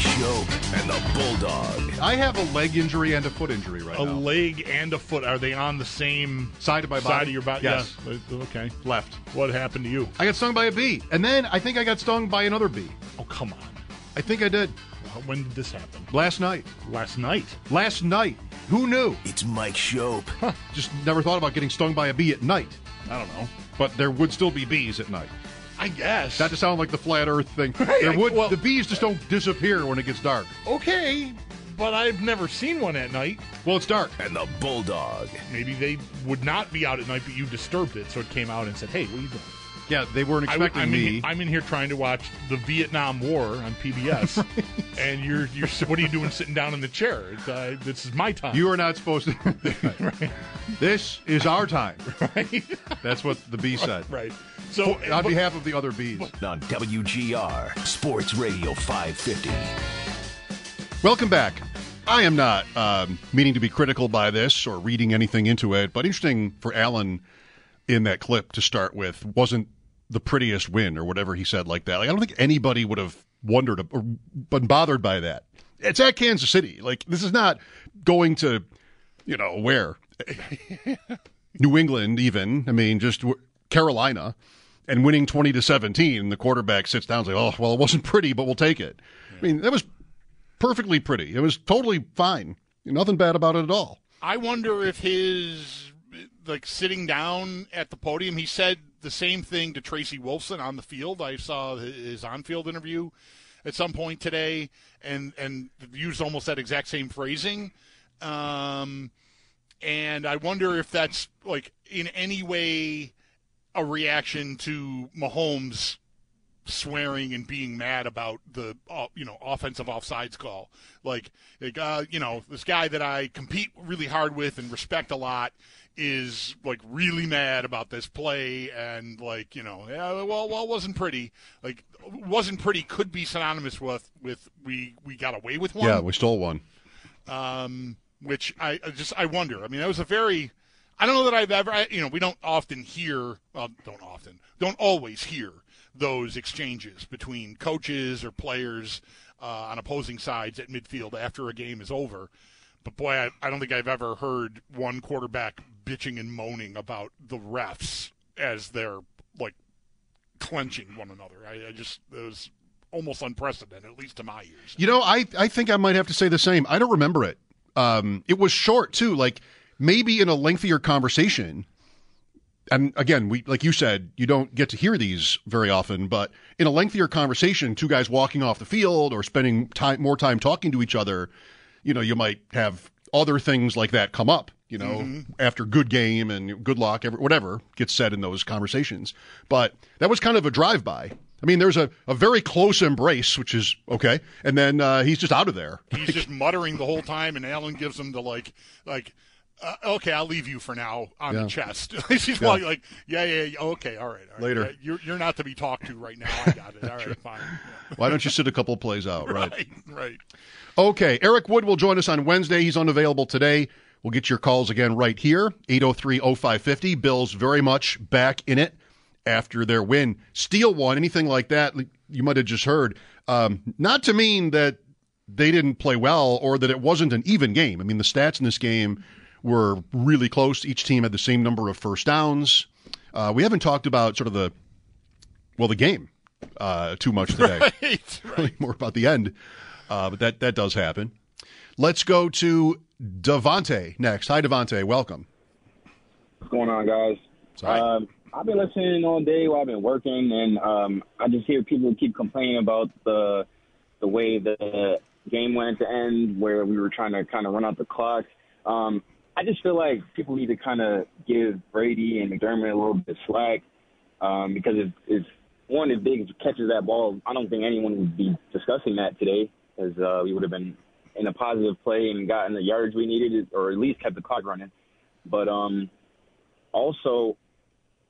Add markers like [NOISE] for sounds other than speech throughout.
It's Mike Schopp and the Bulldog. I have a leg injury and a foot injury right a now. A leg and a foot. Are they on the same Side of my body? side body? of your body? Yes. Yeah. Uh, okay. Left. What happened to you? I got stung by a bee, and then I think I got stung by another bee. Oh, come on. I think I did When did this happen? last night. Last night. Last night. Who knew? It's Mike Schopp. Just never thought about getting stung by a bee at night. I don't know. But there would still be bees at night. I guess. Not to sound like the flat Earth thing. [LAUGHS] There would well- the bees just don't disappear when it gets dark. okay, but I've never seen one at night. Well, it's dark. And the Bulldog. Maybe they would not be out at night, but you disturbed it, so it came out and said, "Hey, what are you doing?" Yeah, they weren't I, expecting am me. In, I'm in here trying to watch the Vietnam War on PBS, [LAUGHS] and you're you're what are you doing sitting down in the chair? It's, uh, this is my time. you are not supposed to. [LAUGHS] This is our time. right? That's what the bee said. right. So [LAUGHS] On but- behalf of the other bees. On WGR Sports Radio 550. Welcome back. I am not um, meaning to be critical by this or reading anything into it, but interesting for Allen in that clip to start with wasn't the prettiest win or whatever he said like that. Like I don't think anybody would have wondered or been bothered by that. It's at Kansas City. Like this is not going to, you know, where [LAUGHS] New England even. I mean, just Carolina and winning 20 to 17 and the quarterback sits down and says, "Oh, well, it wasn't pretty, but we'll take it." I mean, that was perfectly pretty. It was totally fine. Nothing bad about it at all. I wonder if his like sitting down at the podium, he said the same thing to Tracy Wolfson on the field. I saw his on-field interview at some point today, and and used almost that exact same phrasing. Um, and I wonder if that's like in any way a reaction to Mahomes swearing and being mad about the uh, you know offensive offsides call. Like, like uh, you know, this guy that I compete really hard with and respect a lot is like really mad about this play and like you know, yeah, well, well, it wasn't pretty. Like, wasn't pretty could be synonymous with with we we got away with one Yeah, we stole one. um, which I, I just I wonder. I mean, that was a very I don't know that I've ever I, you know we don't often hear well don't often don't always hear those exchanges between coaches or players uh, on opposing sides at midfield after a game is over. But boy, I, I don't think I've ever heard one quarterback bitching and moaning about the refs as they're like clenching one another. I, I just it was almost unprecedented, at least to my ears. You know, I, I think I might have to say the same. I don't remember it. Um, it was short too, like maybe in a lengthier conversation. And again, we like you said, you don't get to hear these very often, but in a lengthier conversation, two guys walking off the field or spending time more time talking to each other, you know, you might have other things like that come up, you know, after good game and good luck, whatever gets said in those conversations. But that was kind of a drive by. I mean, there's a, a very close embrace, which is okay, and then uh, he's just out of there. He's just muttering the whole time, and Allen gives him the like, like, uh, okay, I'll leave you for now on Yeah. the chest. [LAUGHS] He's like, like, yeah, yeah, yeah, okay, all right, all right. Later. Yeah, you're you're not to be talked to right now. I got it. All [LAUGHS] right, fine. Why don't you sit a couple of plays out, [LAUGHS] right? Right, right. Okay, Eric Wood will join us on Wednesday. He's unavailable today. We'll get your calls again right here, 803 0550. Bills very much back in it after their win. Steal one, anything like that, you might have just heard. Um, not to mean that they didn't play well or that it wasn't an even game. I mean, the stats in this game were really close. Each team had the same number of first downs. Uh, we haven't talked about sort of the, well, the game uh, too much today [LAUGHS] Right, [LAUGHS] really more about the end. Uh, but that that does happen. Let's go to Devante next. Hi, Devante. Welcome. What's going on, guys? Um, I've been listening all day while I've been working, and um, I just hear people keep complaining about the the way the game went to end, where we were trying to kind of run out the clock. Um, I just feel like people need to kind of give Brady and McDermott a little bit of slack um, because if, if one if Diggs catches that ball, I don't think anyone would be discussing that today, as uh, we would have been in a positive play and gotten the yards we needed, or at least kept the clock running. But um, also,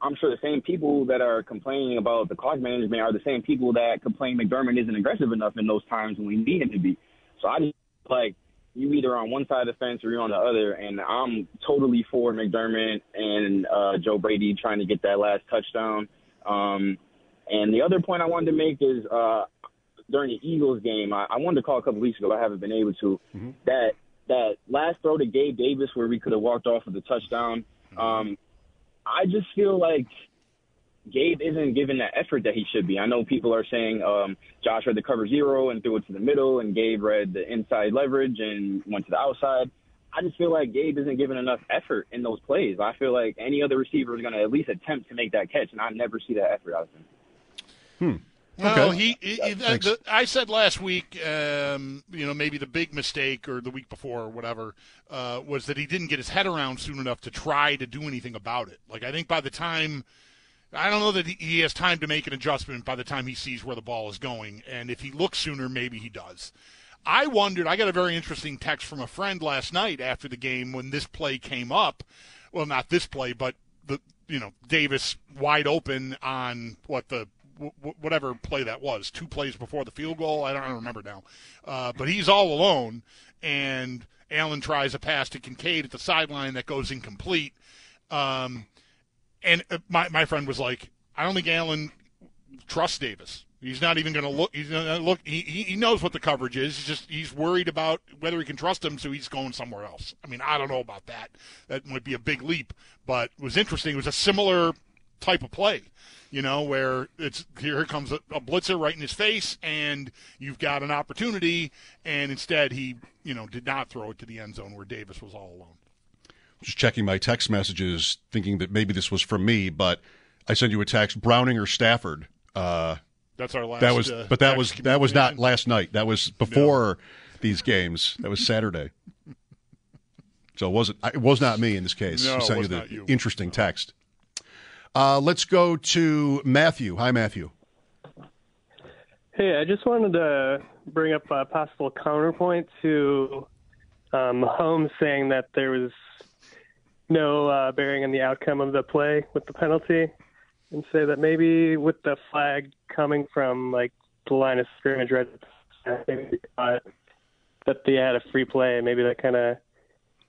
I'm sure the same people that are complaining about the clock management are the same people that complain McDermott isn't aggressive enough in those times when we need him to be. So I just like you either on one side of the fence or you're on the other, and I'm totally for McDermott and uh, Joe Brady trying to get that last touchdown. Um, and the other point I wanted to make is uh, during the Eagles game, I, I wanted to call a couple weeks ago. I haven't been able to. Mm-hmm. That that last throw to Gabe Davis where we could have walked off with a touchdown. Um, I just feel like Gabe isn't given that effort that he should be. I know people are saying um, Josh read the cover zero and threw it to the middle, and Gabe read the inside leverage and went to the outside. I just feel like Gabe isn't given enough effort in those plays. I feel like any other receiver is going to at least attempt to make that catch, and I never see that effort out of him. Hmm. Well, he, he, he the, I said last week, um, you know, maybe the big mistake or the week before or whatever uh, was that he didn't get his head around soon enough to try to do anything about it. Like I think by the time, I don't know that he has time to make an adjustment by the time he sees where the ball is going, and if he looks sooner, maybe he does. I wondered. I got a very interesting text from a friend last night after the game when this play came up. Well, not this play, but the you know Davis wide open on what the whatever play that was, two plays before the field goal. I don't, I don't remember now. Uh, but he's all alone, and Allen tries a pass to Kincaid at the sideline that goes incomplete. Um, and uh, my my friend was like, I don't think Allen trusts Davis. He's not even going to look. He's going to look. He, he knows what the coverage is. He's just he's worried about whether he can trust him, so he's going somewhere else. I mean, I don't know about that. That might be a big leap, but it was interesting. It was a similar type of play you know, where it's here comes a, a, blitzer right in his face, and you've got an opportunity, and instead he, you know, did not throw it to the end zone where Davis was all alone. Just checking my text messages, thinking that maybe this was from me, but I sent you a text: Browning or Stafford. Uh, That's our last. That was, uh, but that was that was not last night. That was before no. these games. That was Saturday. So it wasn't. It was not me in this case. No, I sent you the you. interesting no. text. Uh, let's go to Matthew. Hi, Matthew. Hey, I just wanted to bring up a possible counterpoint to um, Mahomes saying that there was no uh, bearing on the outcome of the play with the penalty, and say that maybe with the flag coming from like the line of scrimmage, right, maybe uh, that they had a free play, maybe that kind of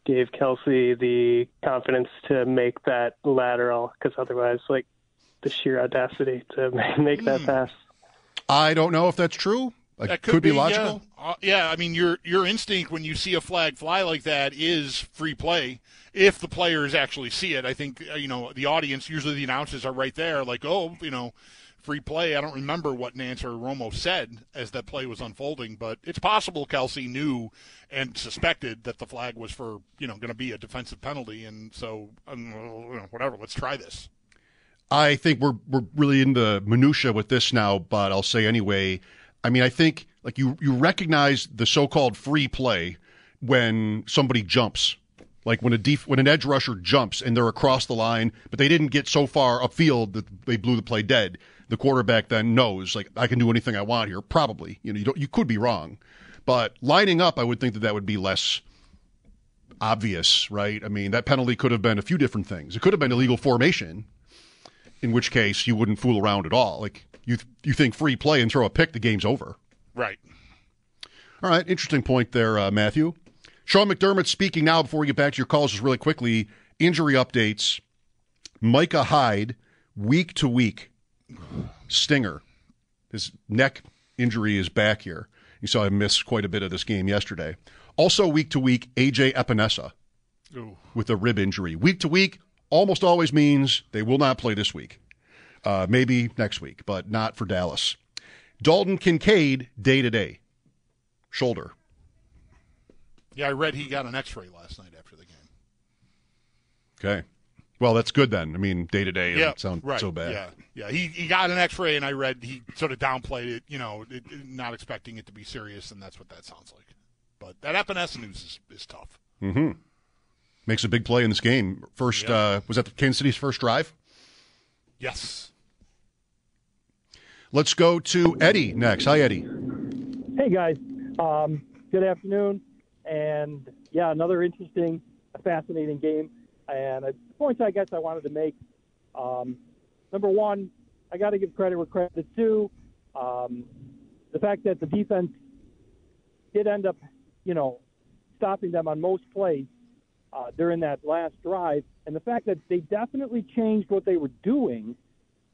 gave Kelce the confidence to make that lateral because otherwise, like the sheer audacity to [LAUGHS] make that mm. pass. I don't know if that's true. That could, could be, be logical. Yeah. Uh, yeah, I mean your your instinct when you see a flag fly like that is free play. If the players actually see it, I think uh, you know the audience. Usually the announcers are right there, like, oh, you know, free play. I don't remember what Nantz or Romo said as that play was unfolding, but it's possible Kelce knew and suspected that the flag was for you know going to be a defensive penalty, and so um, whatever. Let's try this. I think we're we're really in the minutia with this now, but I'll say anyway. I mean, I think like you you recognize the so-called free play when somebody jumps like when a def- when an edge rusher jumps and they're across the line, but they didn't get so far upfield that they blew the play dead the quarterback then knows like I can do anything I want here. Probably, you know, you don't, you could be wrong, but lining up, I would think that that would be less obvious, right? I mean, that penalty could have been a few different things. It could have been illegal formation, in which case you wouldn't fool around at all. Like you you think free play and throw a pick, the game's over. Right. All right, interesting point there, uh, Matthew. Sean McDermott speaking now before we get back to your calls, just really quickly. Injury updates. Micah Hyde, week to week, Stinger. His neck injury is back here. You saw him miss quite a bit of this game yesterday. Also, week to week, AJ Epenesa Ooh. with a rib injury. Week to week almost always means they will not play this week. Uh, maybe next week, but not for Dallas. Dalton Kincaid, day to day, shoulder. Yeah, I read he got an x ray last night after the game. Okay. Well, that's good then. I mean, day to day, it Yeah, doesn't sound right. so bad. Yeah, yeah. He he got an X-ray, and I read he sort of downplayed it. You know, it, not expecting it to be serious, and that's what that sounds like. But that Epenesa news is, is tough. Mm-hmm. Makes a big play in this game. First, Yeah. uh, was that the Kansas City's first drive? Yes. Let's go to Eddie next. Hi, Eddie. Hey guys, um, good afternoon, and yeah, another interesting, fascinating game. And the points I guess I wanted to make. Um, number one, I got to give credit where credit is due. Um, the fact that the defense did end up, you know, stopping them on most plays uh, during that last drive, and the fact that they definitely changed what they were doing,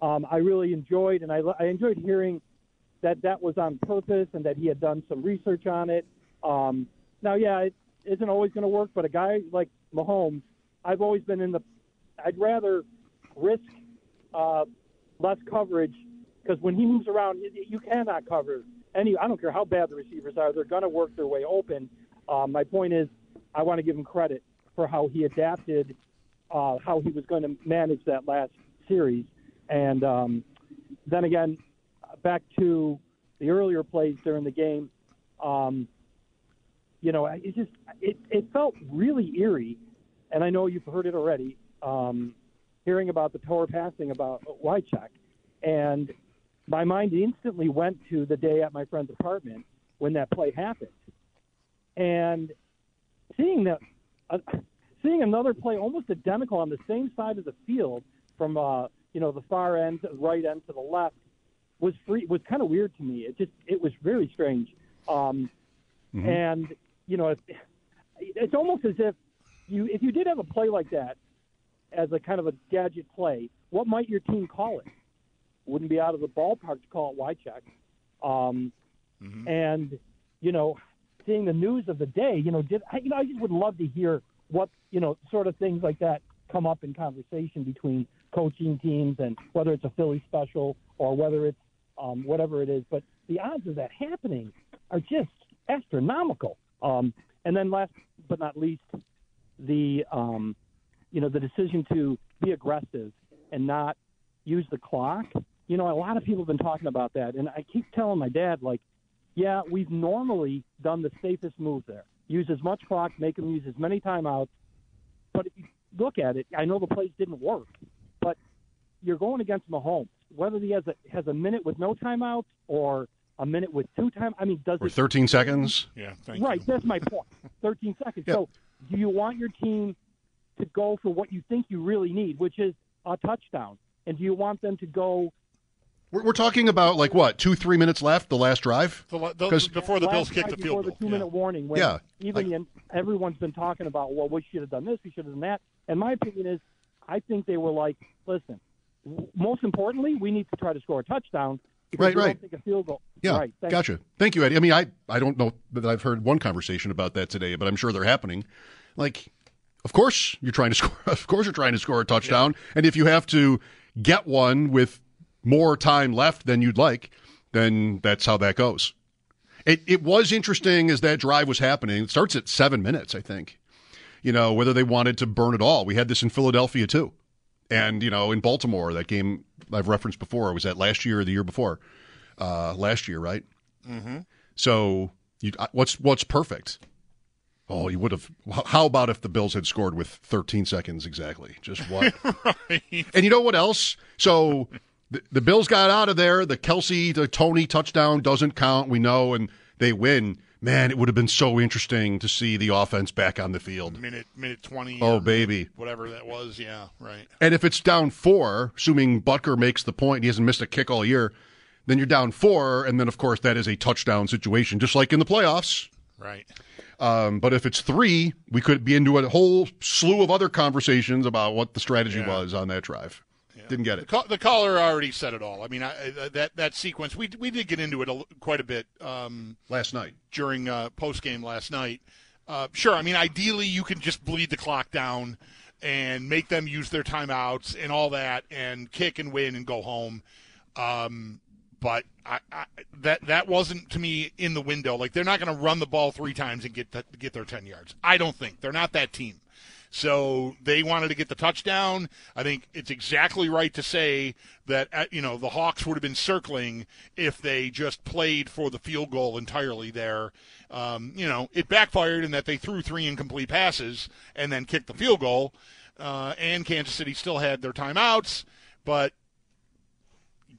um, I really enjoyed, and I, I enjoyed hearing that that was on purpose and that he had done some research on it. Um, now, yeah, it isn't always going to work, but a guy like Mahomes, I've always been in the. I'd rather risk uh, less coverage because when he moves around, you, you cannot cover any. I don't care how bad the receivers are; they're going to work their way open. Um, my point is, I want to give him credit for how he adapted, uh, how he was going to manage that last series, and um, then again, back to the earlier plays during the game. Um, you know, it just it, it felt really eerie, and I know you've heard it already. Um, hearing about the tour passing about Wycheck, and my mind instantly went to the day at my friend's apartment when that play happened, and seeing that, uh, seeing another play almost identical on the same side of the field from uh, you know the far end, right end to the left was free was kind of weird to me. It just it was really strange, um, and you know it, it's almost as if you if you did have a play like that as a kind of a gadget play, what might your team call it? Wouldn't be out of the ballpark to call it Wycheck. Um, And you know, seeing the news of the day, you know, did I, you know I just would love to hear what you know sort of things like that come up in conversation between coaching teams and whether it's a Philly special or whether it's um, whatever it is. But the odds of that happening are just astronomical. Um, and then last but not least, the um, you know the decision to be aggressive and not use the clock. You know, a lot of people have been talking about that, and I keep telling my dad like, yeah, we've normally done the safest move there. Use as much clock, make them use as many timeouts. But if you look at it, I know the plays didn't work, you're going against Mahomes. Whether he has a has a minute with no timeouts or a minute with two time, I mean, does Or it 13 seconds. Yeah. Thank right, you. that's my point. [LAUGHS] 13 seconds. Yeah. So, do you want your team to go for what you think you really need, which is a touchdown? And do you want them to go We're, we're talking about like what, two, three minutes left, the last drive? The, the, 'Cause- before the last Bills kick drive the before field the goal. two minute yeah. warning? When Yeah, even like- in, everyone's been talking about, well, we should have done this, we should have done that. And my opinion is, I think they were like, listen, w- most importantly, we need to try to score a touchdown. Right, right. Don't take a field goal. Yeah, right. gotcha. Thank you, Eddie. I mean, I, I don't know that I've heard one conversation about that today, but I'm sure they're happening. Like, of course you're trying to [LAUGHS] score. Of course you're trying to score a touchdown, and if you have to get one with more time left than you'd like, then that's how that goes. It it was interesting as that drive was happening. It starts at seven minutes, I think. You know whether they wanted to burn it all. We had this in Philadelphia too, and you know in Baltimore that game I've referenced before was that last year or the year before uh, last year, right? Mm-hmm. So, you, uh, what's what's perfect? Oh, you would have. How about if the Bills had scored with 13 seconds exactly? Just [LAUGHS] what? And you know what else? So the, the Bills got out of there. The Kelce, the Tony touchdown doesn't count. We know, and they win. Man, it would have been so interesting to see the offense back on the field. Minute minute twenty. Oh, baby. Whatever that was. Yeah. Right. And if it's down four, assuming Butker makes the point, he hasn't missed a kick all year, then you're down four, and then of course that is a touchdown situation, just like in the playoffs. Right. Um, but if it's three, we could be into a whole slew of other conversations about what the strategy Yeah. was on that drive. Didn't get The, it. ca- the caller already said it all. I mean, I, I- that that sequence we we did get into it a, quite a bit um, Last night. during uh, post game last night. Uh, sure, I mean, ideally you can just bleed the clock down and make them use their timeouts and all that, and kick and win and go home. Um, but I, I, that that wasn't to me in the window. Like they're not going to run the ball three times and get that, get their ten yards. I don't think they're not that team. So they wanted to get the touchdown. I think it's exactly right to say that uh, you know the Hawks would have been circling if they just played for the field goal entirely there. Um, you know, it backfired in that they threw three incomplete passes and then kicked the field goal. Uh, and Kansas City still had their timeouts, but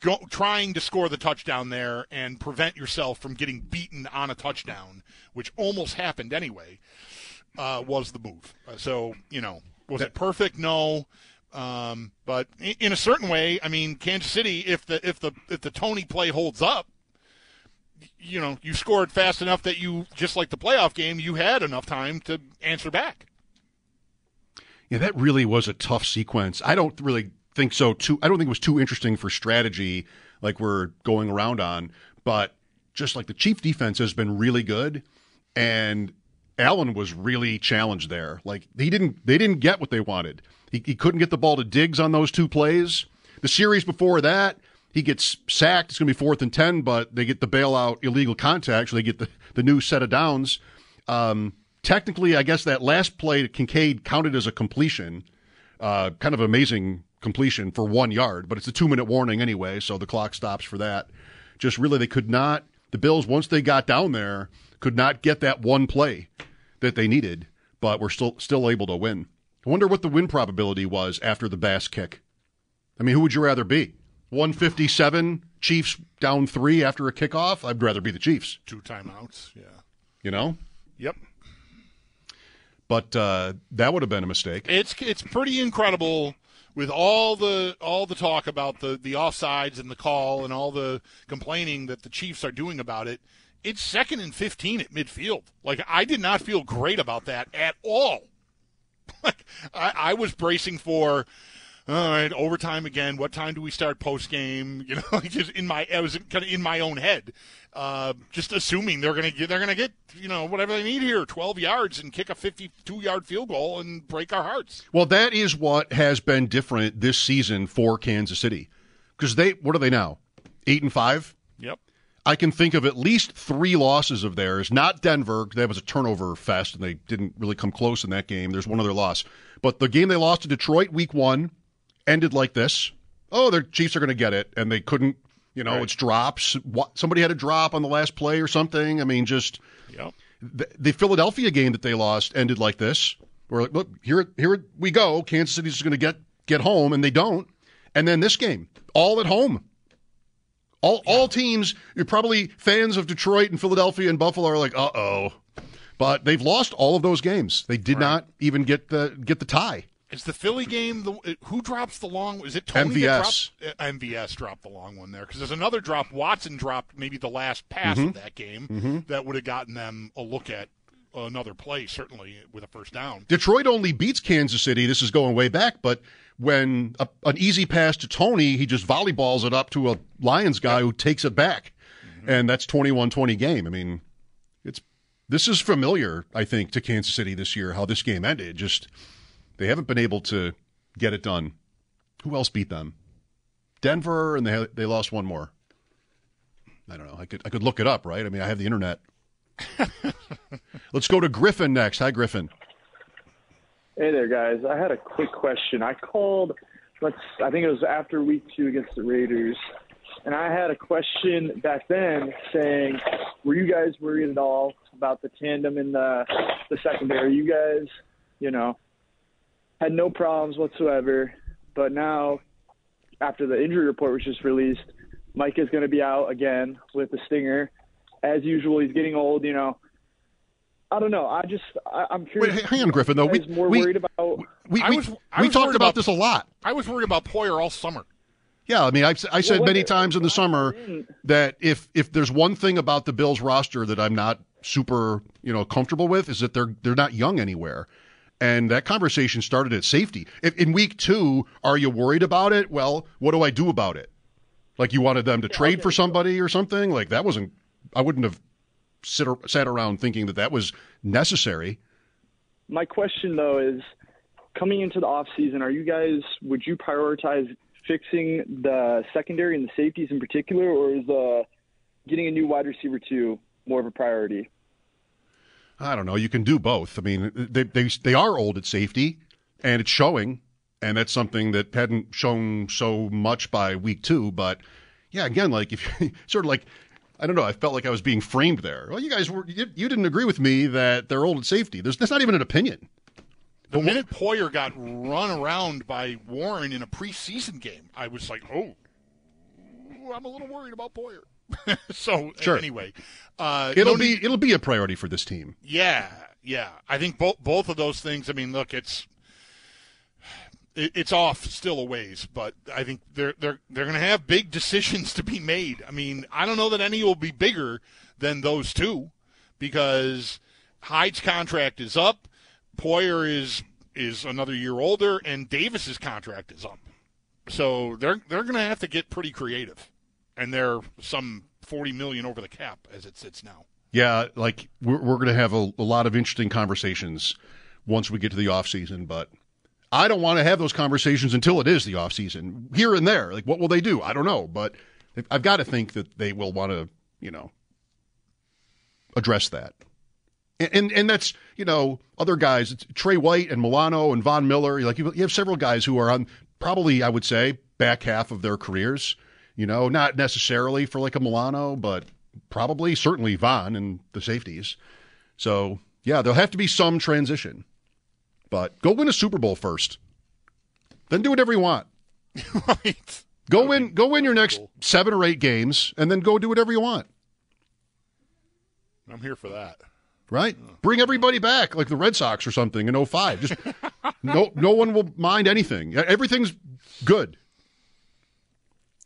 go, trying to score the touchdown there and prevent yourself from getting beaten on a touchdown, which almost happened anyway, uh, was the move. Uh, so, you know, was it perfect? No. Um, but in, in a certain way, I mean, Kansas City, if the if the if the Tony play holds up, you know, you scored fast enough that you just like the playoff game, you had enough time to answer back. Yeah, that really was a tough sequence. I don't really think so too. I don't think it was too interesting for strategy, like we're going around on. But just like the Chief defense has been really good, and Allen was really challenged there. Like he didn't, they didn't get what they wanted. He, he couldn't get the ball to Diggs on those two plays. The series before that, he gets sacked. It's going to be fourth and ten, but they get the bailout illegal contact, so they get the the new set of downs. Um, technically, I guess that last play to Kincaid counted as a completion. Uh, kind of amazing completion for one yard, but it's a two minute warning anyway, so the clock stops for that. Just really, they could not, the Bills, once they got down there, could not get that one play that they needed, but were still still able to win. I wonder what the win probability was after the Bass kick. I mean, who would you rather be? 157, Chiefs down three after a kickoff? I'd rather be the Chiefs. Two timeouts, yeah. You know? Yep. But uh, that would have been a mistake. It's it's pretty incredible with all the all the talk about the the offsides and the call and all the complaining that the Chiefs are doing about it. It's second and 15 at midfield. Like I did not feel great about that at all. [LAUGHS] Like I, I was bracing for all right, overtime again. What time do we start post game? [LAUGHS] You know, just in my, I was kind of in my own head, uh, just assuming they're gonna get, they're gonna get, you know, whatever they need here, twelve yards and kick a fifty-two yard field goal and break our hearts. Well, that is what has been different this season for Kansas City, because they, what are they now? Eight and five. I can think of at least three losses of theirs. Not Denver, that was a turnover fest, and they didn't really come close in that game. There's one other loss, but the game they lost to Detroit, week one ended like this. Oh, the Chiefs are going to get it, and they couldn't. You know, Right. it's drops. What, somebody had a drop on the last play or something. I mean, just Yep. the, the Philadelphia game that they lost ended like this. We're like, look, here, here we go. Kansas City's going to get get home, and they don't. And then this game, all at home. All all teams, you're probably fans of Detroit and Philadelphia and Buffalo are like, uh oh. But they've lost all of those games. They did not even get the get the tie. Is the Philly game the who drops the long? Is it Tony that MVS. dropped? Uh, MVS dropped the long one there because there's another drop. Watson dropped maybe the last pass Mm-hmm. of that game that would have gotten them a look at another play, certainly with a first down. Detroit only beats Kansas City. This is going way back, but when a, an easy pass to Tony, he just volleyballs it up to a Lions guy who takes it back. Mm-hmm. And that's 21-20 game. I mean, it's this is familiar, I think, to Kansas City this year how this game ended. Just they haven't been able to get it done. Who else beat them? Denver and they they lost one more. I don't know. I could I could look it up, right? I mean, I have the internet. [LAUGHS] Let's go to Griffin next. Hi Griffin. Hey there, guys. I had a quick question. I called, let's, I think it was after week two against the Raiders, and I had a question back then saying, were you guys worried at all about the tandem in the the secondary? You guys, you know, had no problems whatsoever, but now, after the injury report was just released, Mike is going to be out again with the stinger. As usual, he's getting old. You know, I don't know. I just, I, I'm curious. Wait, hang on, Griffin. Though Are we more we, worried about we, I we, was- we talked about, about- this a lot. I was worried about Poyer all summer. Yeah, I mean, I've, I said Well, many what- times in the summer that if if there's one thing about the Bills roster that I'm not super you know comfortable with is that they're they're not young anywhere, and that conversation started at safety. If, in week two, are you worried about it? Well, what do I do about it? Like you wanted them to trade for somebody or something? Like that wasn't. I wouldn't have sit sat around thinking that that was necessary. my question though is coming into the off season are you guys would you prioritize fixing the secondary and the safeties in particular or is uh getting a new wide receiver two more of a priority I don't know. You can do both. I mean, they they they are old at safety. and it's showing. And that's something that hadn't shown so much by week two. But yeah, again, like if you [LAUGHS] sort of like, I don't know, I felt like I was being framed there. Well, you guys were, you, you didn't agree with me that they're old at safety. There's, that's not even an opinion. The minute Poyer got run around by Warren in a preseason game, I was like, oh, I'm a little worried about Poyer. [LAUGHS] so Sure. anyway, uh, It'll no be need- it'll be a priority for this team. yeah, yeah. I think both both of those things. I mean, look, it's it, it's off still a ways, but I think they're they're they're going to have big decisions to be made. I mean, I don't know that any will be bigger than those two because Hyde's contract is up, Poyer is is another year older, and Davis's contract is up. So they're they're going to have to get pretty creative, and they're some forty million over the cap as it sits now. Yeah, like we're, we're going to have a, a lot of interesting conversations once we get to the off season, but I don't want to have those conversations until it is the off season. Here and there, like what will they do? I don't know, but I've got to think that they will want to, you know, address that. And, and and that's you know other guys, Trey White and Milano and Von Miller. Like you, you have several guys who are on probably I would say back half of their careers. You know, not necessarily for like a Milano, but probably certainly Von and the safeties. So yeah, there'll have to be some transition. But go win a Super Bowl first. Then do whatever you want. [LAUGHS] right. Go win go win your next seven or eight games and then go do whatever you want. I'm here for that. Right? Bring everybody back like the Red Sox or something in 05. Just [LAUGHS] no no one will mind anything. Everything's good.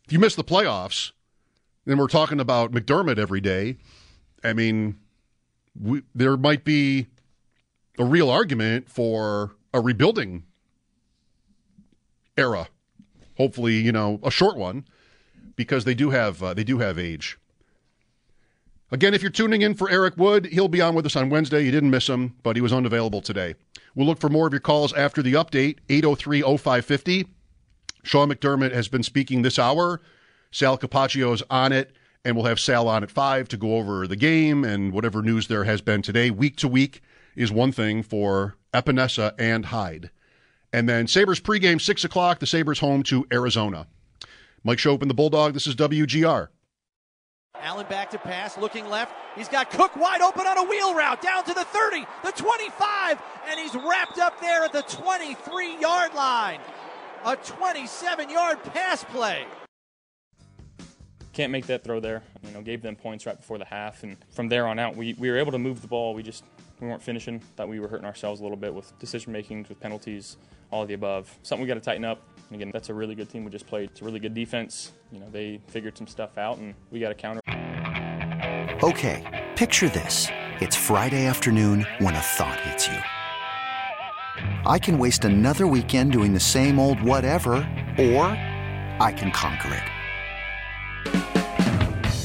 If you miss the playoffs, then we're talking about McDermott every day. I mean, we, there might be a real argument for a rebuilding era. Hopefully, you know, a short one because they do have uh, they do have age. Again, if you're tuning in for Eric Wood, he'll be on with us on Wednesday. You didn't miss him, but he was unavailable today. We'll look for more of your calls after the update, 803 0550. Sean McDermott has been speaking this hour. Sal Capaccio's on it, and we'll have Sal on at 5 to go over the game and whatever news there has been today. Week to week is one thing for Epenesa and Hyde. And then Sabres pregame, 6 o'clock. The Sabres home to Arizona. Mike Schopp and the Bulldog. This is WGR. Allen back to pass, looking left. He's got Cook wide open on a wheel route down to the 30, the 25, and he's wrapped up there at the 23 yard line. A 27 yard pass play. Can't make that throw there. You know, gave them points right before the half, and from there on out, we, we were able to move the ball. We just we weren't finishing. Thought we were hurting ourselves a little bit with decision making, with penalties, all of the above. Something we got to tighten up. And again, that's a really good team we just played. It's a really good defense. You know, they figured some stuff out, and we got to counter. Okay, picture this. It's Friday afternoon when a thought hits you. I can waste another weekend doing the same old whatever, or I can conquer it.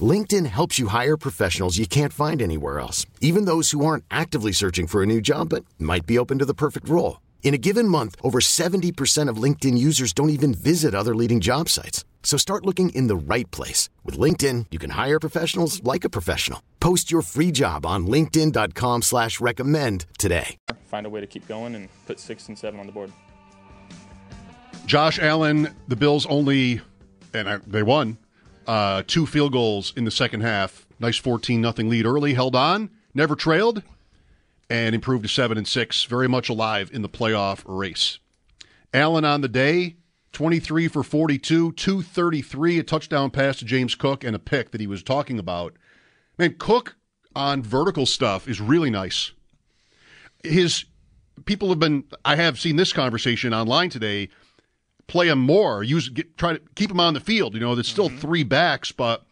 LinkedIn helps you hire professionals you can't find anywhere else, even those who aren't actively searching for a new job but might be open to the perfect role. In a given month, over 70% of LinkedIn users don't even visit other leading job sites. So start looking in the right place. With LinkedIn, you can hire professionals like a professional. Post your free job on linkedin.com slash recommend today. Find a way to keep going and put six and seven on the board. Josh Allen, the Bills only, and I, they won, uh, two field goals in the second half. Nice 14 nothing lead early, held on, never trailed, and improved to 7 and 6, very much alive in the playoff race. Allen on the day, 23 for 42, 233, a touchdown pass to James Cook, and a pick that he was talking about. Man, Cook on vertical stuff is really nice. His people have been, I have seen this conversation online today play him more, use get, try to keep him on the field. You know, there's still mm-hmm. three backs, but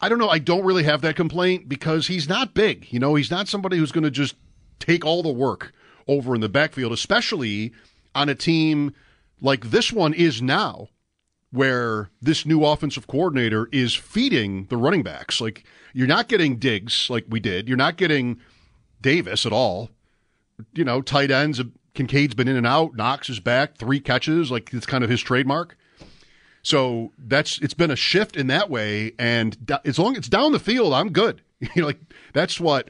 I don't know. I don't really have that complaint because he's not big. You know, he's not somebody who's going to just take all the work over in the backfield, especially on a team like this one is now, where this new offensive coordinator is feeding the running backs. Like you're not getting Diggs like we did. You're not getting Davis at all. You know, tight ends. Kincaid's been in and out. Knox is back, three catches. Like it's kind of his trademark. So that's it's been a shift in that way, and as long as it's down the field, I'm good. [LAUGHS] You know, like that's what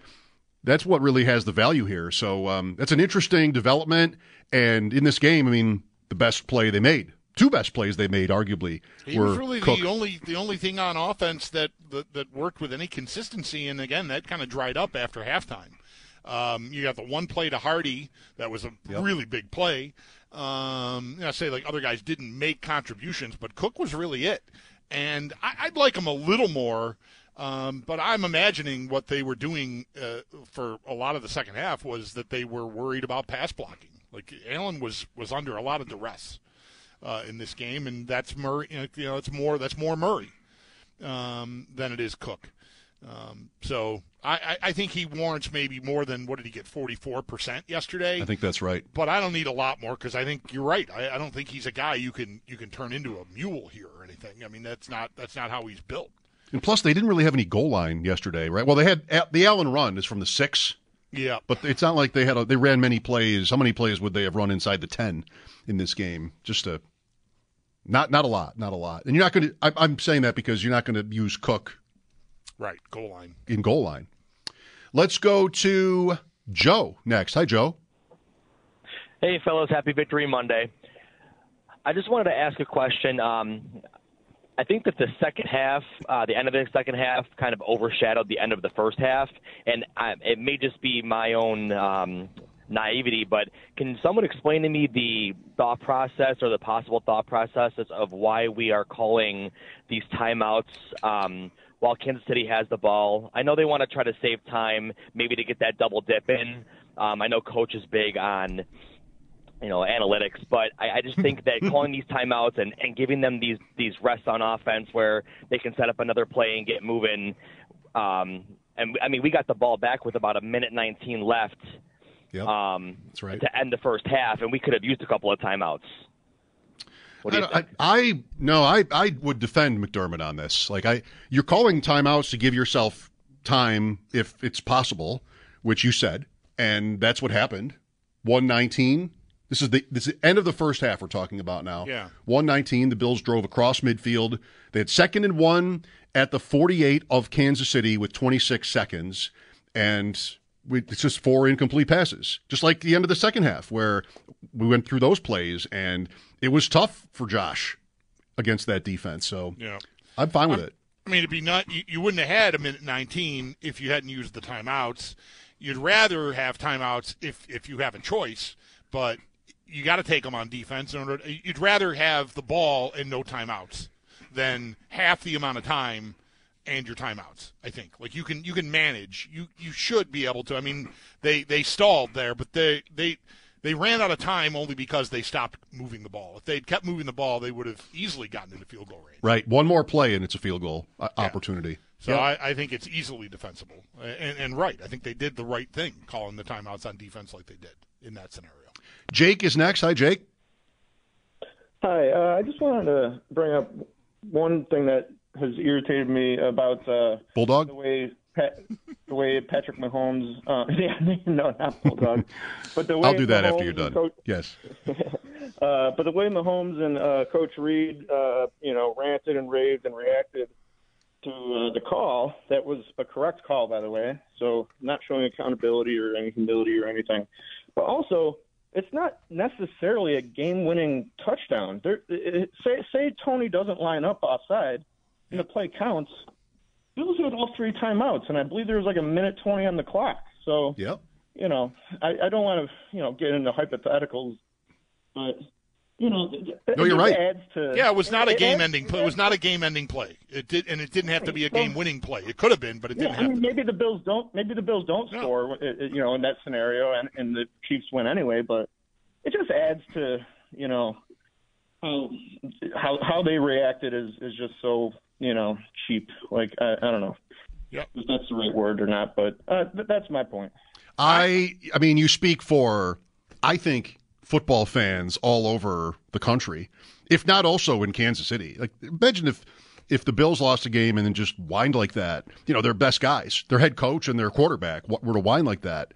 that's what really has the value here. So um, that's an interesting development. And in this game, I mean, the best play they made, two best plays they made, arguably, He were was really Cook. the only the only thing on offense that, that that worked with any consistency, and again that kind of dried up after halftime. Um, you got the one play to Hardy that was a really big play. Um, you know, I say like other guys didn't make contributions, but Cook was really it. And I, I'd like him a little more. Um, but I'm imagining what they were doing uh, for a lot of the second half was that they were worried about pass blocking. Like Allen was was under a lot of duress uh, in this game, and that's Murray. You know, it's more that's more Murray um, than it is Cook. Um, so I, I, I think he warrants maybe more than what did he get forty four percent yesterday. I think that's right. But I don't need a lot more because I think you're right. I, I don't think he's a guy you can you can turn into a mule here or anything. I mean that's not that's not how he's built. And plus, they didn't really have any goal line yesterday, right? Well, they had the Allen run is from the six. Yeah. But it's not like they had a, they ran many plays. How many plays would they have run inside the ten in this game? Just a not not a lot, not a lot. And you're not going to. I'm saying that because you're not going to use Cook Right, goal line. in goal line. Let's go to Joe next. Hi, Joe. Hey, fellows, happy Victory Monday. I just wanted to ask a question. Um, I think that the second half, uh, the end of the second half, kind of overshadowed the end of the first half, and I, it may just be my own um, naivety, but can someone explain to me the thought process or the possible thought processes of why we are calling these timeouts um, while Kansas City has the ball? I know they want to try to save time, maybe to get that double dip in. Um, I know coach is big on you know analytics, but I, I just think that [LAUGHS] calling these timeouts and, and giving them these these rests on offense where they can set up another play and get moving. Um, and I mean, we got the ball back with about a minute 19 left. Um, That's right. To end the first half, and we could have used a couple of timeouts. What do I, you don't- I, I no, I I would defend McDermott on this. Like I, you're calling timeouts to give yourself time if it's possible, which you said, and that's what happened. One nineteen. This is the this is the end of the first half we're talking about now. Yeah. One nineteen. The Bills drove across midfield. They had second and one at the forty eight of Kansas City with twenty six seconds, and we, it's just four incomplete passes, just like the end of the second half where we went through those plays, and it was tough for Josh against that defense. So Yeah. I'm fine with it. I mean, it'd be not. You, you wouldn't have had a minute 19 if you hadn't used the timeouts. You'd rather have timeouts if if you have a choice, but you got to take them on defense. In order, you'd rather have the ball and no timeouts than half the amount of time and your timeouts. I think like you can you can manage. You you should be able to. I mean, they they stalled there, but they they. They ran out of time only because they stopped moving the ball. If they'd kept moving the ball, they would have easily gotten into field goal range. Right, one more play and it's a field goal uh, opportunity. So Yep. I, I think it's easily defensible. And, and right, I think they did the right thing calling the timeouts on defense like they did in that scenario. Jake is next. Hi, Jake. Hi, uh, I just wanted to bring up one thing that has irritated me about uh, Bulldog? the way Pat, the way Patrick Mahomes. Uh, [LAUGHS] yeah, no, not Bulldog, but the way I'll do that Mahomes after you're done. Coach, Yes. [LAUGHS] uh, but the way Mahomes and uh, Coach Reid, uh, you know, ranted and raved and reacted to uh, the call, that was a correct call, by the way. So not showing accountability or any humility or anything. But also, it's not necessarily a game-winning touchdown. There, it, say say Tony doesn't line up offside, and the play counts. Bills had all three timeouts, and I believe there was like a minute twenty on the clock. So Yep. you know, I, I don't want to, you know, get into hypotheticals, but you know, No, you're right. Adds to, Yeah, it was not a it adds- game-ending play. It was not a game-ending play. It did, and it didn't have to be a game-winning play. It could have been, but it didn't I have mean, maybe the Bills don't. Maybe the Bills don't No. score, you know, in that scenario, and, and the Chiefs win anyway. But it just adds to, you know, how how, how they reacted is is just so, you know, cheap. Like I, I don't know. Yep. If that's the right word or not, but uh, th- that's my point. I I mean, you speak for I think football fans all over the country, if not also in Kansas City. Like imagine if if the Bills lost a game and then just whined like that. You know, their best guys, their head coach and their quarterback were to whine like that.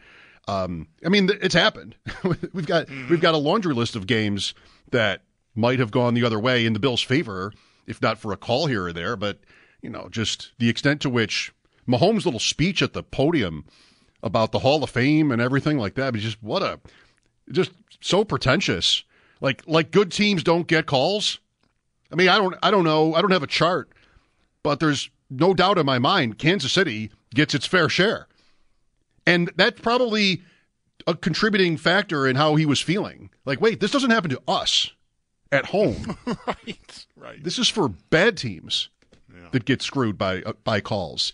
Um, I mean, it's happened. [LAUGHS] we've got we've got a laundry list of games that might have gone the other way in the Bills' favor, if not for a call here or there. But you know, just the extent to which Mahomes' little speech at the podium about the Hall of Fame and everything like that. Just what a just so pretentious. Like like good teams don't get calls. I mean, I don't I don't know. I don't have a chart, but there's no doubt in my mind Kansas City gets its fair share. And that's probably a contributing factor in how he was feeling. Like, wait, this doesn't happen to us at home. [LAUGHS] right, right. This is for bad teams that get screwed by uh, by calls.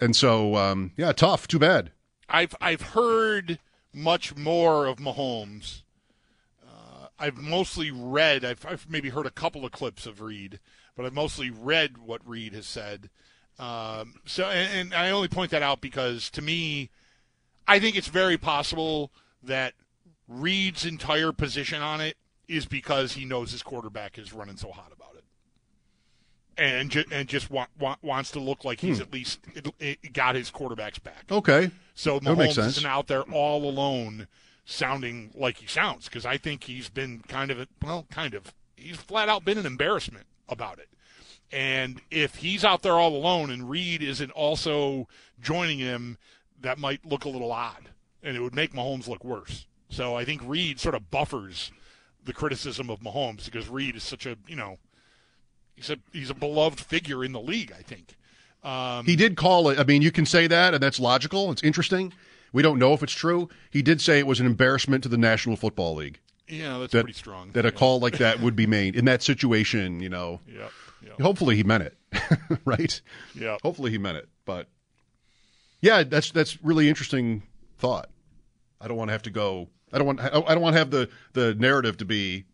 And so, um, yeah, tough. Too bad. I've I've heard much more of Mahomes. Uh, I've mostly read. I've, I've maybe heard a couple of clips of Reid, but I've mostly read what Reid has said. Um, so, and, and I only point that out because to me, I think it's very possible that Reid's entire position on it is because he knows his quarterback is running so hot about it, and ju- and just wa- wa- wants to look like he's Hmm. at least it, it got his quarterback's back. Okay. So Mahomes isn't out there all alone, sounding like he sounds because I think he's been kind of a, well, kind of he's flat out been an embarrassment about it. And if he's out there all alone and Reid isn't also joining him, that might look a little odd, and it would make Mahomes look worse. So I think Reid sort of buffers the criticism of Mahomes because Reid is such a you know he's a he's a beloved figure in the league. I think. Um, He did call it. I mean, you can say that, and that's logical. It's interesting. We don't know if it's true. He did say it was an embarrassment to the National Football League. Yeah, that's that, pretty strong. That a call like that [LAUGHS] would be made in that situation. You know. Yep, yep. Hopefully he meant it, [LAUGHS] right? Yeah. Hopefully he meant it, but yeah, that's that's really interesting thought. I don't want to have to go. I don't want. I don't want to have the the narrative to be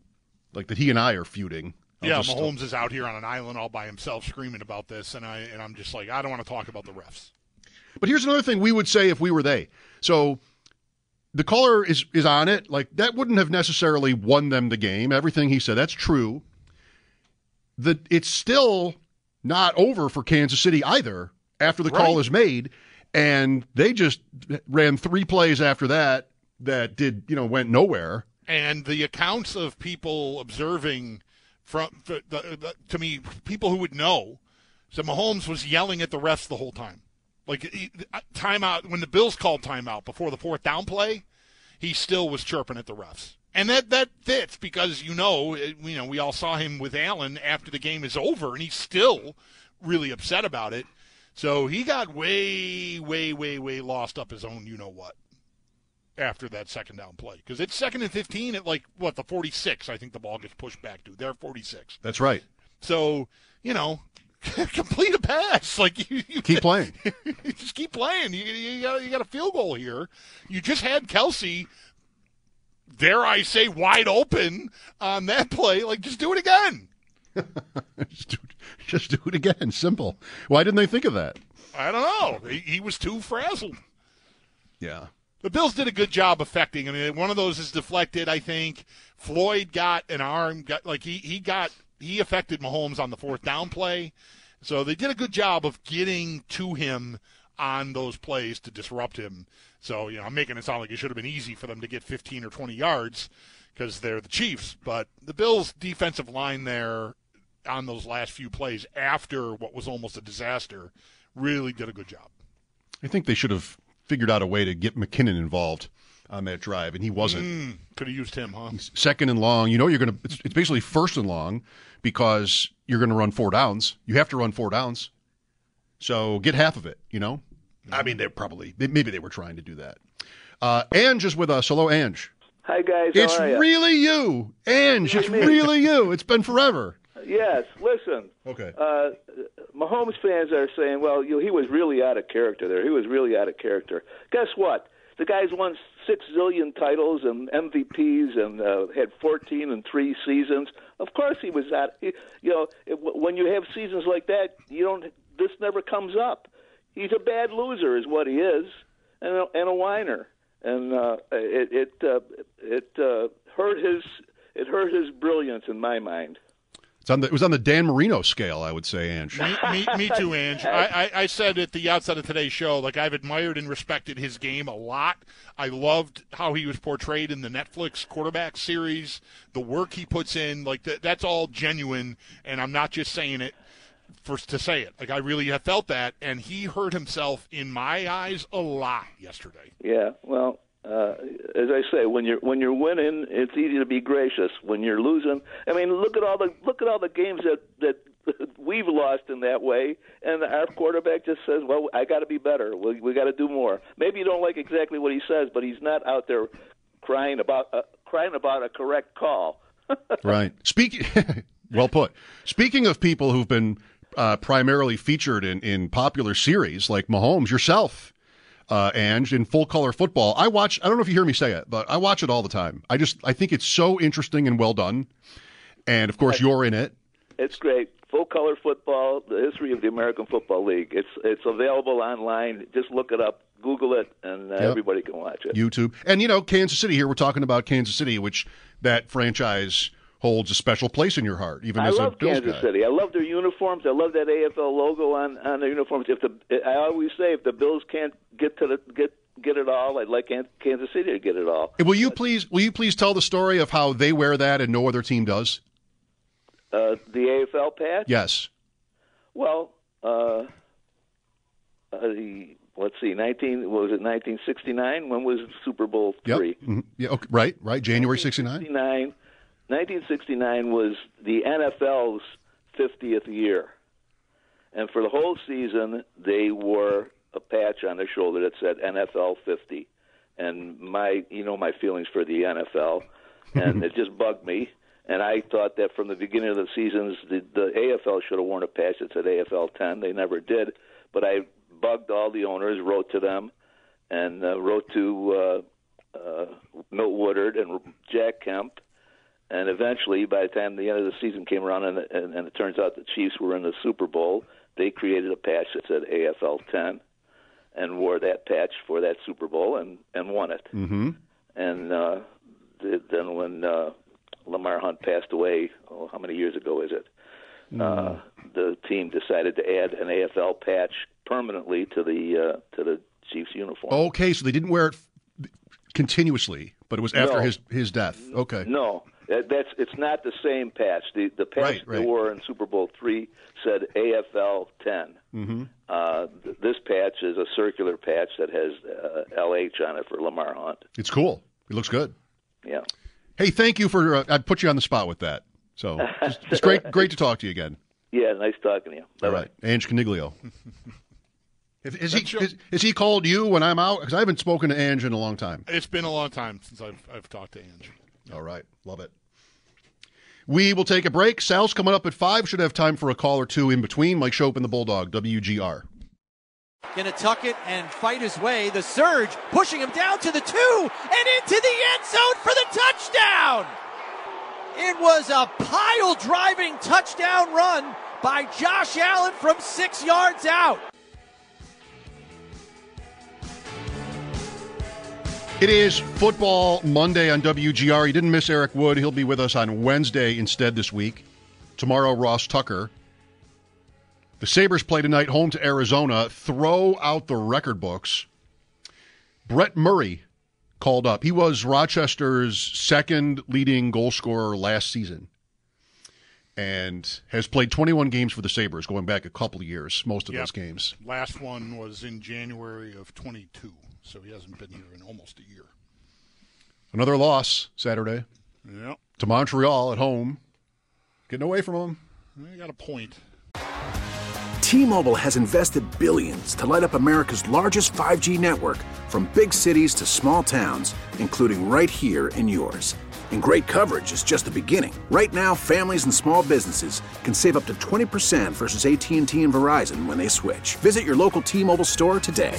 like that. He and I are feuding. I'll yeah, just- Mahomes is out here on an island all by himself screaming about this, and I and I'm just like, I don't want to talk about the refs. But here's another thing we would say if we were they. So the caller is is on it. Like that wouldn't have necessarily won them the game. Everything he said, that's true. The it's still not over for Kansas City either after the call is made. And they just ran three plays after that that did, you know, went nowhere. And the accounts of people observing from the, the, to me, people who would know, so Mahomes was yelling at the refs the whole time. Like uh, timeout when the Bills called timeout before the fourth down play, he still was chirping at the refs. And that that fits because you know you know we all saw him with Allen after the game is over, and he's still really upset about it. So he got way, way, way, way lost up his own you know what after that second down play because it's second and fifteen at like what the forty six. I think the ball gets pushed back to. They're forty six. That's right. So you know, [LAUGHS] complete a pass. Like [LAUGHS] you, you Keep playing. [LAUGHS] just keep playing. You, you, got, you got a field goal here. You just had Kelce, dare I say, wide open on that play. Like, just do it again. just, do, just do it again. Simple. Why didn't they think of that? I don't know. He, he was too frazzled. Yeah. The Bills did a good job affecting. I mean, one of those is deflected. I think Floyd got an arm. Got like he he got he affected Mahomes on the fourth down play. So they did a good job of getting to him on those plays to disrupt him. So, you know, I'm making it sound like it should have been easy for them to get 15 or 20 yards because they're the Chiefs. But the Bills' defensive line there on those last few plays after what was almost a disaster really did a good job. I think they should have figured out a way to get McKinnon involved on that drive, and he wasn't. Mm, could have used him, huh? Second and long. You know, you're going to. It's, it's basically first and long because you're going to run four downs. You have to run four downs. So get half of it. You know. I mean, they're probably maybe they were trying to do that. Uh, Ange is with us. Hello, Ange. Hi guys. How It's are really you, Ange. It's really you. It's been forever. Yes. Listen. Okay. Uh, Mahomes fans are saying, well, you know, he was really out of character there. He was really out of character. Guess what? The guy's won six zillion titles and MVPs and uh, had 14 and three seasons. Of course, he was out. He, you know, it, when you have seasons like that, you don't. This never comes up. He's a bad loser, is what he is, and a, and a whiner. And uh, it it uh, it uh, hurt his it hurt his brilliance in my mind. It's on the, it was on the Dan Marino scale, I would say, Ange. me, me, me [LAUGHS] too, Ange. I, I, I said at the outset of today's show, like I've admired and respected his game a lot. I loved how he was portrayed in the Netflix quarterback series, the work he puts in. Like that, that's all genuine, and I'm not just saying it for to say it. Like I really have felt that, and he hurt himself in my eyes a lot yesterday. Yeah, well, uh, as I say, when you're when you're winning, it's easy to be gracious. When you're losing, I mean, look at all the look at all the games that that [LAUGHS] we've lost in that way, and our quarterback just says, "Well, I got to be better. We, we got to do more." Maybe you don't like exactly what he says, but he's not out there crying about uh, crying about a correct call. [LAUGHS] right. Speaking, [LAUGHS] well put. Speaking of people who've been uh, primarily featured in, in popular series like Mahomes, yourself, uh, Ange, in full color football, I watch. I don't know if you hear me say it, but I watch it all the time. I just I think it's so interesting and well done, and of course you're in it. It's great. Full color football, the history of the American Football League. It's it's available online. Just look it up, Google it, and uh, Yep. everybody can watch it. YouTube, and you know Kansas City. Here we're talking about Kansas City, which that franchise holds a special place in your heart, even I as a love Bills Kansas guy. City. I love their uniforms. I love that AFL logo on on their uniforms. If the I always say if the Bills can't get to the get get it all, I'd like Kansas City to get it all. Will you please? Will you please tell the story of how they wear that and no other team does? Uh, the AFL patch. Yes. Well, uh, uh, the let's see, nineteen was it nineteen sixty nine? When was Super Bowl Yep. three? Mhm. Yeah. Okay. Right. Right. January '69. 1969, 1969 was the NFL's 50th year. And for the whole season, they wore a patch on their shoulder that said NFL 50. And my, you know, my feelings for the NFL, and [LAUGHS] it just bugged me. And I thought that from the beginning of the seasons, the, the AFL should have worn a patch that said AFL 10. They never did. But I bugged all the owners, wrote to them, and uh, wrote to uh, uh, Milt Woodard and Jack Kemp, and eventually, by the time the end of the season came around, and, and, and it turns out the Chiefs were in the Super Bowl, they created a patch that said AFL 10, and wore that patch for that Super Bowl and and won it. Mm-hmm. And uh, th- then when uh, Lamar Hunt passed away, oh, how many years ago is it? Uh, the team decided to add an AFL patch permanently to the uh, to the Chiefs uniform. Okay, so they didn't wear it continuously, but it was after No. his his death. Okay. No, that, that's it's not the same patch. The the patch Right, they right. wore in Super Bowl three said AFL 10. Mm-hmm. Uh, th- this patch is a circular patch that has uh, LH on it for Lamar Hunt. It's cool. It looks good. Yeah. Hey, thank you for. Uh, I put you on the spot with that. So it's, it's great. [LAUGHS] Great to talk to you again. Yeah, nice talking to you. All right, Ange Coniglio. Is, [LAUGHS] is he is, is he called you when I'm out? Because I haven't spoken to Ange in a long time. It's been a long time since I've I've talked to Ange. All right, love it. We will take a break. Sal's coming up at five. Should have time for a call or two in between. Mike Schopp and the Bulldog, WGR. Gonna tuck it and fight his way. The surge pushing him down to the two and into the end zone for the touchdown. It was a pile driving touchdown run by Josh Allen from six yards out. It is Football Monday on WGR. You didn't miss Eric Wood. He'll be with us on Wednesday instead this week. Tomorrow, Ross Tucker. The Sabres play tonight home to Arizona. Throw out the record books. Brett Murray called up. He was Rochester's second leading goal scorer last season and has played 21 games for the Sabres going back a couple of years, most of Yep. those games. Last one was in January of 22, so he hasn't been here in almost a year. Another loss Saturday Yep. to Montreal at home. Getting away from them. I got a point. T-Mobile has invested billions to light up America's largest 5G network from big cities to small towns, including right here in yours. And great coverage is just the beginning. Right now, families and small businesses can save up to 20% versus AT&T and Verizon when they switch. Visit your local T-Mobile store today.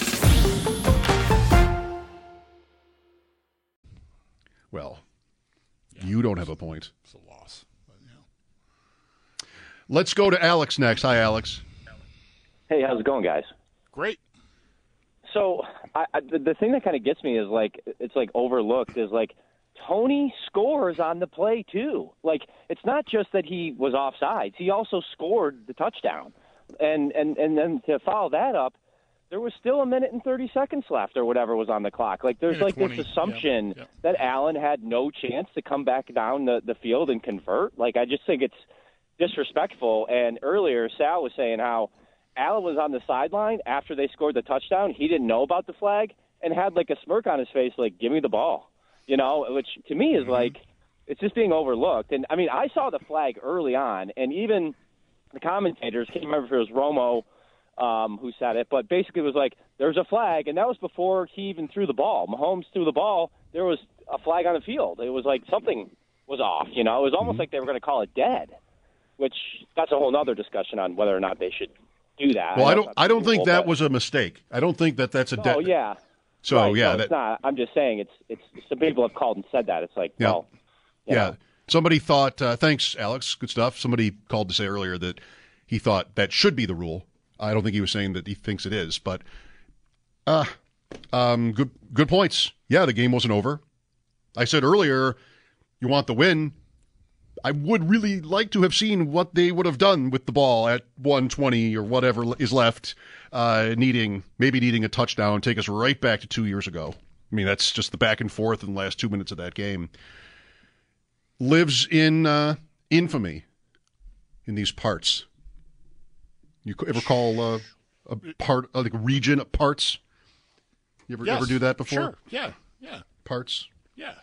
Well, you don't have a point. It's a loss. Let's go to Alex next. Hi, Alex. Hey, how's it going, guys? Great. So, I, I, the, the thing that kind of gets me is like it's like overlooked is like Toney scores on the play too. Like it's not just that he was offsides; he also scored the touchdown, and and and then to follow that up, there was still a minute and thirty seconds left or whatever was on the clock. Like there's like 20, this assumption yeah, yeah. that Allen had no chance to come back down the the field and convert. Like I just think it's disrespectful. And earlier, Sal was saying how Allen was on the sideline after they scored the touchdown. He didn't know about the flag and had like a smirk on his face, like "Give me the ball," you know, which to me is mm-hmm. like it's just being overlooked. And I mean, I saw the flag early on, and even the commentators can't remember if it was Romo um, who said it, but basically it was like there's a flag, and that was before he even threw the ball. Mahomes threw the ball. There was a flag on the field. It was like something was off. You know, it was almost like they were going to call it dead, which that's a whole other discussion on whether or not they should do that. Well, I know don't. I don't think cool, that but- was a mistake. I don't think that that's a. dead. Oh yeah. So Right, yeah, no, that, it's not. I'm just saying it's it's some people have called and said that. It's like, Yeah. well, yeah. know. Somebody thought. Uh, thanks, Alex. Good stuff. Somebody called to say earlier that he thought that should be the rule. I don't think he was saying that he thinks it is, but uh, um, good good points. Yeah, the game wasn't over. I said earlier, you want the win. I would really like to have seen what they would have done with the ball at 120 or whatever is left, uh, needing maybe needing a touchdown, take us right back to two years ago. I mean, that's just the back and forth in the last two minutes of that game. Lives in uh, infamy in these parts. You ever call uh, a part, uh, like a region of parts? You ever Yes, ever do that before? Sure. Yeah. Yeah. Parts. Yeah.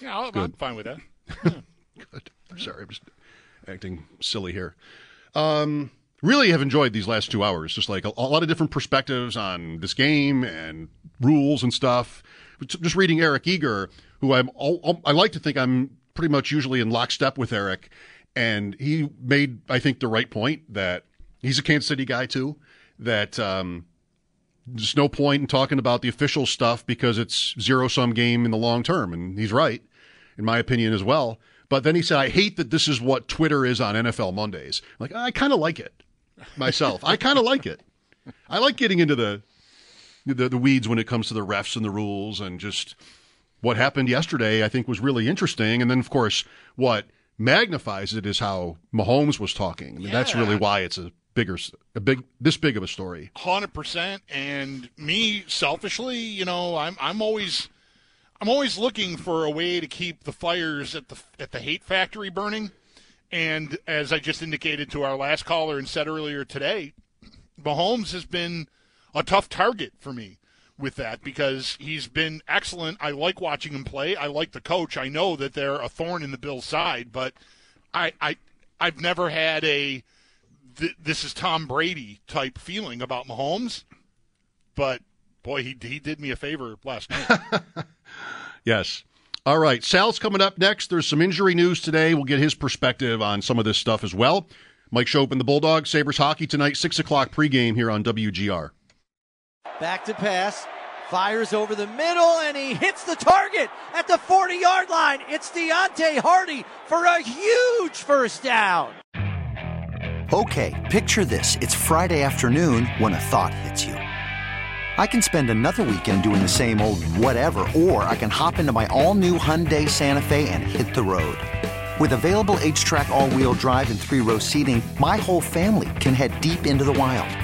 Yeah, I'll, I'm fine with that. [LAUGHS] Good. I'm sorry, I'm just acting silly here. Um, really have enjoyed these last two hours. Just like a, a lot of different perspectives on this game and rules and stuff. Just reading Eric Eager, who I'm, all, I like to think I'm pretty much usually in lockstep with Eric, and he made I think the right point that he's a Kansas City guy too. That um, there's no point in talking about the official stuff because it's zero sum game in the long term, and he's right, in my opinion as well. But then he said, "I hate that this is what Twitter is on NFL Mondays." I'm like I kind of like it myself. I kind of like it. I like getting into the, the the weeds when it comes to the refs and the rules and just what happened yesterday. I think was really interesting, and then of course what magnifies it is how Mahomes was talking. I mean, That's really why it's a bigger, a big, this big of a story. Hundred percent. And me, selfishly, you know, I'm I'm always I'm always looking for a way to keep the fires at the at the hate factory burning. And as I just indicated to our last caller and said earlier today, Mahomes has been a tough target for me with that because he's been excellent. I like watching him play. I like the coach. I know that they're a thorn in the Bills' side, but I I I've never had a th- this is Tom Brady type feeling about Mahomes. But boy, he he did me a favor last night. [LAUGHS] Yes. All right. Sal's coming up next. There's some injury news today. We'll get his perspective on some of this stuff as well. Mike Schopp and the Bulldogs, Sabres hockey tonight, 6 o'clock pregame here on WGR. Back to pass. Fires over the middle and he hits the target at the 40 yard line. It's Deonte Harty for a huge first down. Okay, picture this. It's Friday afternoon when a thought hits you. I can spend another weekend doing the same old whatever, or I can hop into my all new Hyundai Santa Fe and hit the road. With available HTRAC, all wheel drive, and three row seating, my whole family can head deep into the wild.